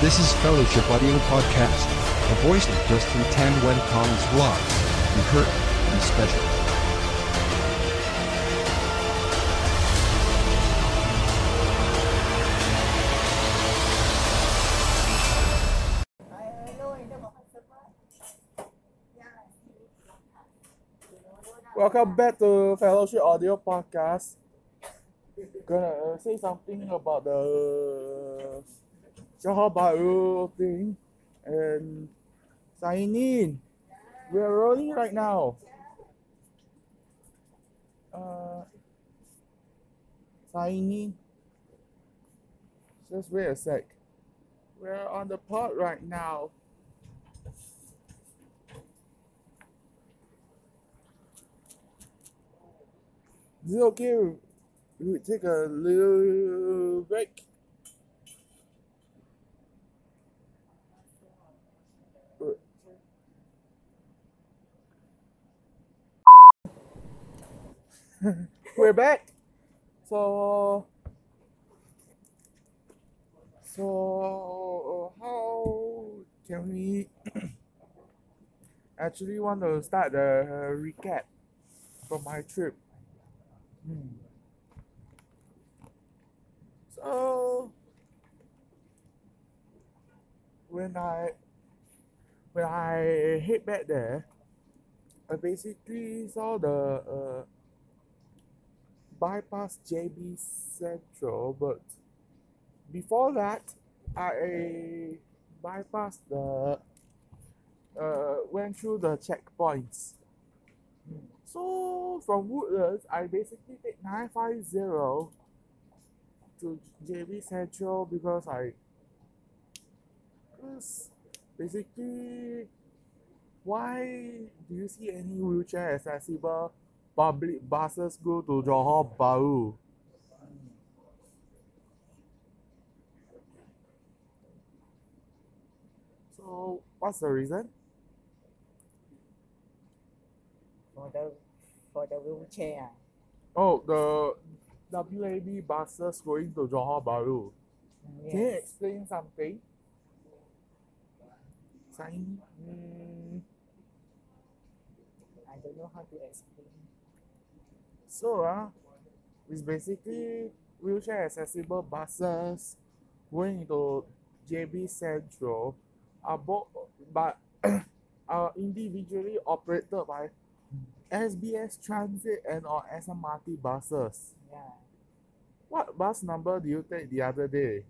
This is Fellowship Audio Podcast, a voice of Justin Tan Wen Kong's vlog, and Kurt and Special. Welcome back to Fellowship Audio Podcast. Gonna uh, say something about the Bahru thing and sign in. We're rolling right now. Uh, sign in. Just wait a sec. We're on the pod right now. Is it okay? We take a little break. We're back. So, so how can we actually want to start the recap from my trip? Hmm. So when I when I head back there, I basically saw the uh, bypass JB Central, but before that, I bypassed the uh, went through the checkpoints. So from Woodlands, I basically take 950 to JB Central because I because basically why do you see any wheelchair accessible public buses go to Johor Bahru? So what's the reason? for the for the wheelchair. Oh, the WAB buses going to Johor Bahru. ah. Can you explain something? Sign. Mm, I don't know how to explain. So, uh, it's basically wheelchair accessible buses going into JB Central are both, but are individually operated by SBS Transit and or SMRT buses. Yeah. What bus number do you take the other day?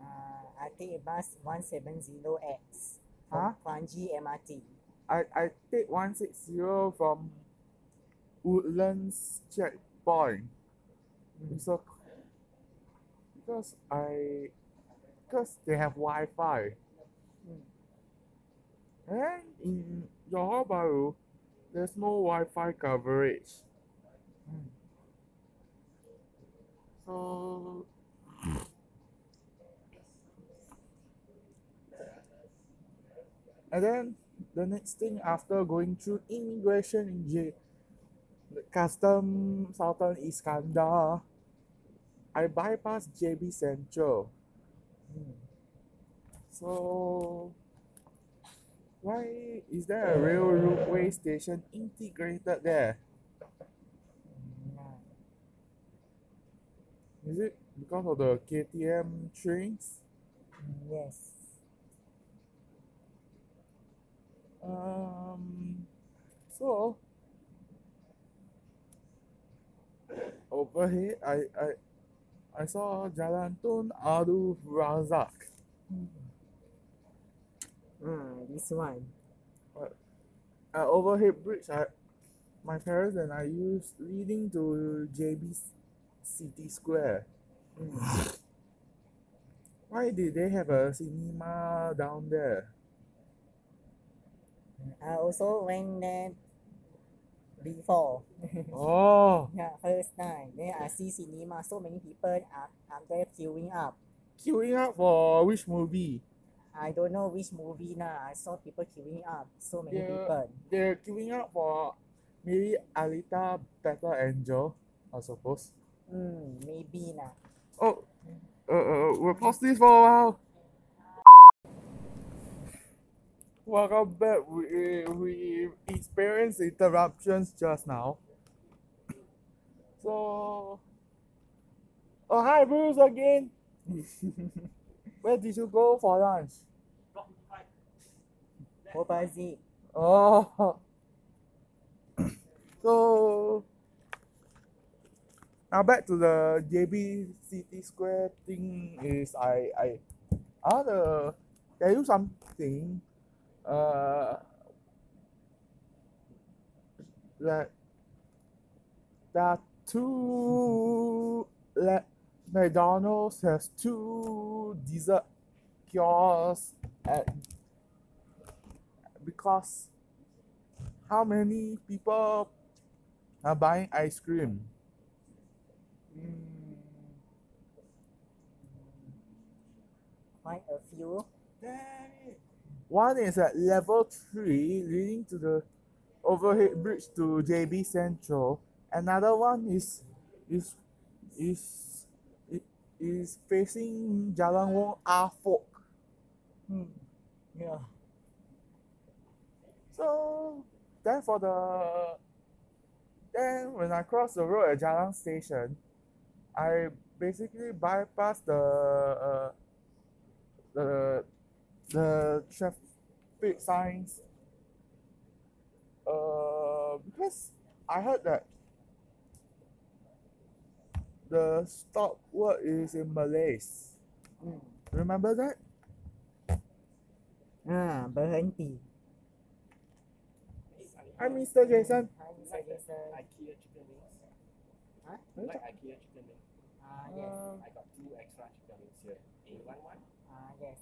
Uh, I take bus 170X Huh? from Kranji MRT. I, I take 160 from Woodlands checkpoint. So, because I, because they have Wi-Fi. And in Johor there's no Wi-Fi coverage. So, and then the next thing after going through immigration in J, custom Sultan Iskandar, I bypass JB Central. Mm. So, why is there a railway station integrated there? Is it because of the KTM trains? Yes. Um, so overhead, I I I saw Jalan Tun Abdul Razak. Mm. Ah, this one. Uh, overhead bridge. I my parents and I used leading to JB City Square. Mm. Why did they have a cinema down there? I also went there before. Oh, yeah, first time. Then I see cinema. So many people are, are there queuing up. queuing up for which movie? I don't know which movie now. I saw people queuing up. So many Yeah. people. They're queuing up for maybe Alita Battle Angel, I suppose. Hmm, maybe now. Oh, uh, uh, we'll pause this for a while. Welcome back. We, we experienced interruptions just now. So, oh hi Bruce again. Where did you go for lunch? Bobazi. Oh. so now back to the JB City Square thing is I I to tell you something. Uh, that are two like McDonald's has two dessert kiosks at because how many people are buying ice cream? Mm, Quite a few. One is at level 3 leading to the overhead bridge to JB Central. Another one is is is is facing Jalan Wong Ah Fok. Hmm. Yeah. So then for the then when I cross the road at Jalan Station, I basically bypass the uh, the the traffic signs. Uh, because I heard that the stop word is in Malays. Hmm. Remember that? Ah, berhenti. Hi, Mr. Jason. Hi, Mr. Jason. IKEA chicken wings. Huh? Like IKEA chicken wings? Ah, yes. I got two extra chicken wings here. A one one. Ah, yes.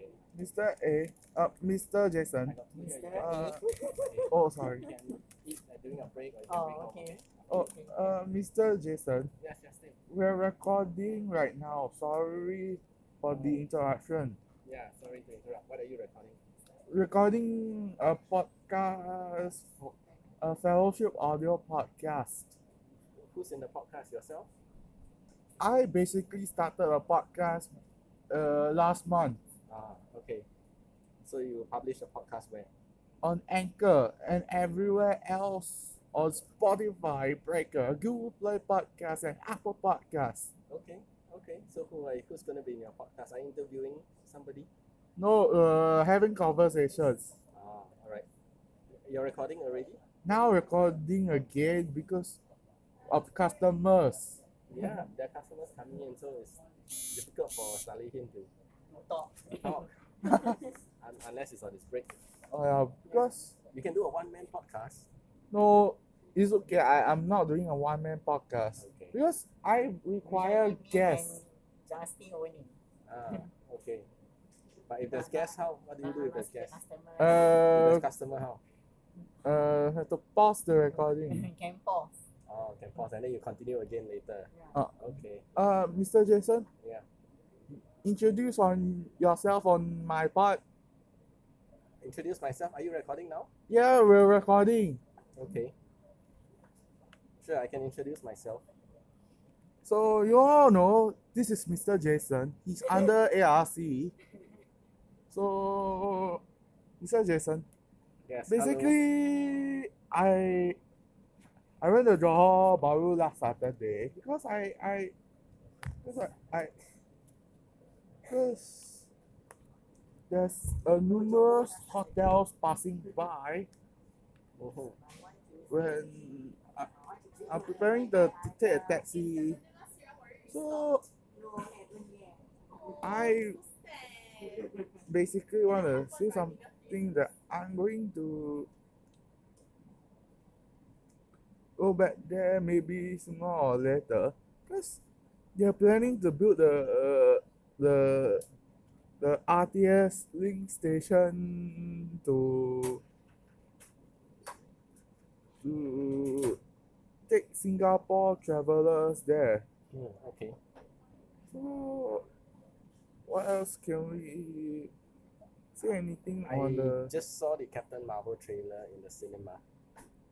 Okay. Mr. A. Uh, Mr. Jason. Mr. Uh, oh, sorry. You can eat during a break or you can Oh, okay. Oh, uh, Mr. Jason. Yes, yes, stay. We're recording right now. Sorry for the interruption. Yeah, sorry to interrupt. What are you recording? Recording a podcast, a fellowship audio podcast. Who's in the podcast yourself? I basically started a podcast uh, last month Ah, okay. So you publish a podcast where? on Anchor and everywhere else on Spotify, Breaker, Google Play Podcast, and Apple Podcasts. Okay, okay. So who are, you? who's gonna be in your podcast? Are you interviewing somebody? No, uh, having conversations. Ah, alright. You're recording already? Now recording again because of customers. Yeah, the customers coming in, so it's difficult for Salihin to Talk. talk un- unless it's on his break. Oh yeah, because You can do a one man podcast. no, it's okay. I, I'm not doing a one man podcast Okay. because I require guests. and Justin only. Ah, okay. But if there's guests, how? What do you do if there's guests? Customer. If Uh, there's customer, how? uh, have to pause the recording. can pause. Oh, can pause and then you continue again later. Yeah. Okay. Uh, Mr. Jason. Yeah. Introduce on yourself on my part. Introduce myself. Are you recording now? Yeah, we're recording. Okay. Sure, I can introduce myself. So you all know this is Mr. Jason. He's under ARC. So, Mr. Jason, Yes. hello. basically, I I went to Johor Bahru last Saturday because I I because I, I because there's uh, numerous hotels passing by Mhm. when I, I'm preparing the, to take a taxi. So I basically want to say something that I'm going to go back there maybe sooner or later because they're planning to build the uh, the the RTS link station to to take Singapore travelers there. Hmm, okay. So, what else can we say anything I on the? just saw the Captain Marvel trailer in the cinema.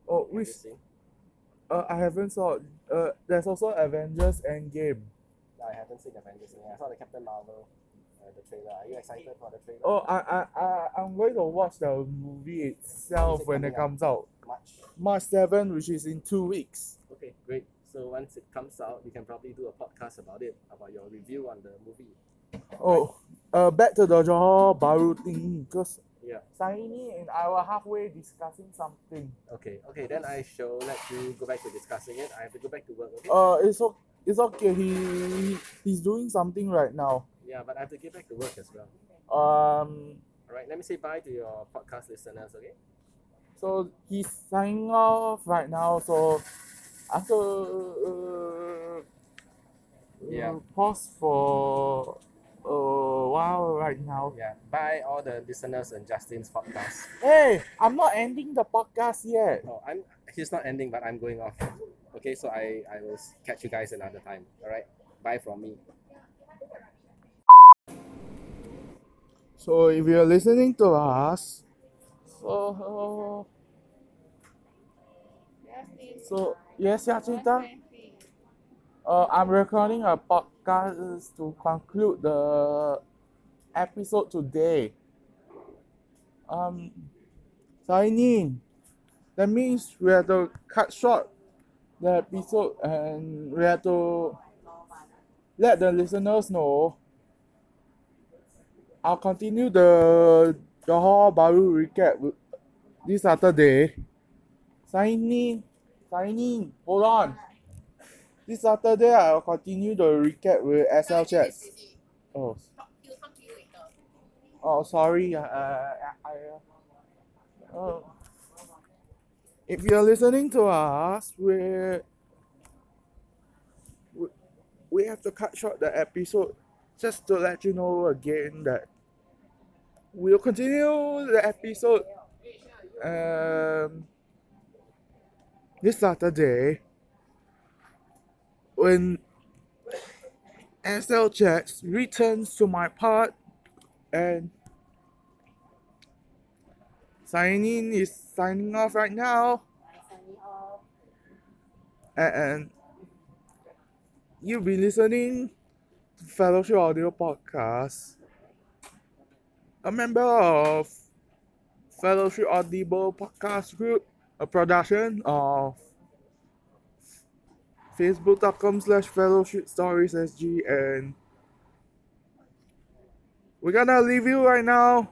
Oh, Have which uh, I haven't saw. Uh, there's also Avengers Endgame. I haven't seen Avengers. yet. I saw the Captain Marvel. Uh, the trailer. Are you excited for the trailer? Oh, I, I, I, I'm going to watch the movie itself when it coming out? comes out. March. March 7, which is in two weeks. Okay, great. So once it comes out, we can probably do a podcast about it, about your review on the movie. Oh, uh, back to the Johor Baru thing, because Yeah. Saini and I were halfway discussing something. Okay. Okay. Then I shall let you go back to discussing it. I have to go back to work. Okay. Uh, it's, o- it's okay. He he's doing something right now. Yeah, but I have to get back to work as well. Um, All right. Let me say bye to your podcast listeners. Okay. so he's signing off right now. So after uh, Yeah. uh, pause for a while right now. Yeah. Bye, all the listeners and Justin's podcast. Hey, I'm not ending the podcast yet. Oh, I'm. He's not ending, but I'm going off. Okay. So I I will catch you guys another time. All right. Bye from me. So if you're listening to us, so so yes, Yacinta. Uh, I'm recording a podcast to conclude the episode today. Um, Saini, that means we have to cut short the episode and we have to let the listeners know. I'll continue the Johor Baru recap this Saturday. Signing, signing. hold on. This Saturday, I'll continue the recap with SL Chats. Oh, oh, sorry. Uh, I, I, uh, oh. If you're listening to us, we we, we have to cut short the episode just to let you know again that we'll continue the episode um, this Saturday when SL Chats returns to my part and signing is signing off right now. And you'll be listening to Fellowship Audio Podcast, a member of Fellowship Audible Podcast Group, a production of Facebook.com slash Fellowship Stories SG, and we're gonna leave you right now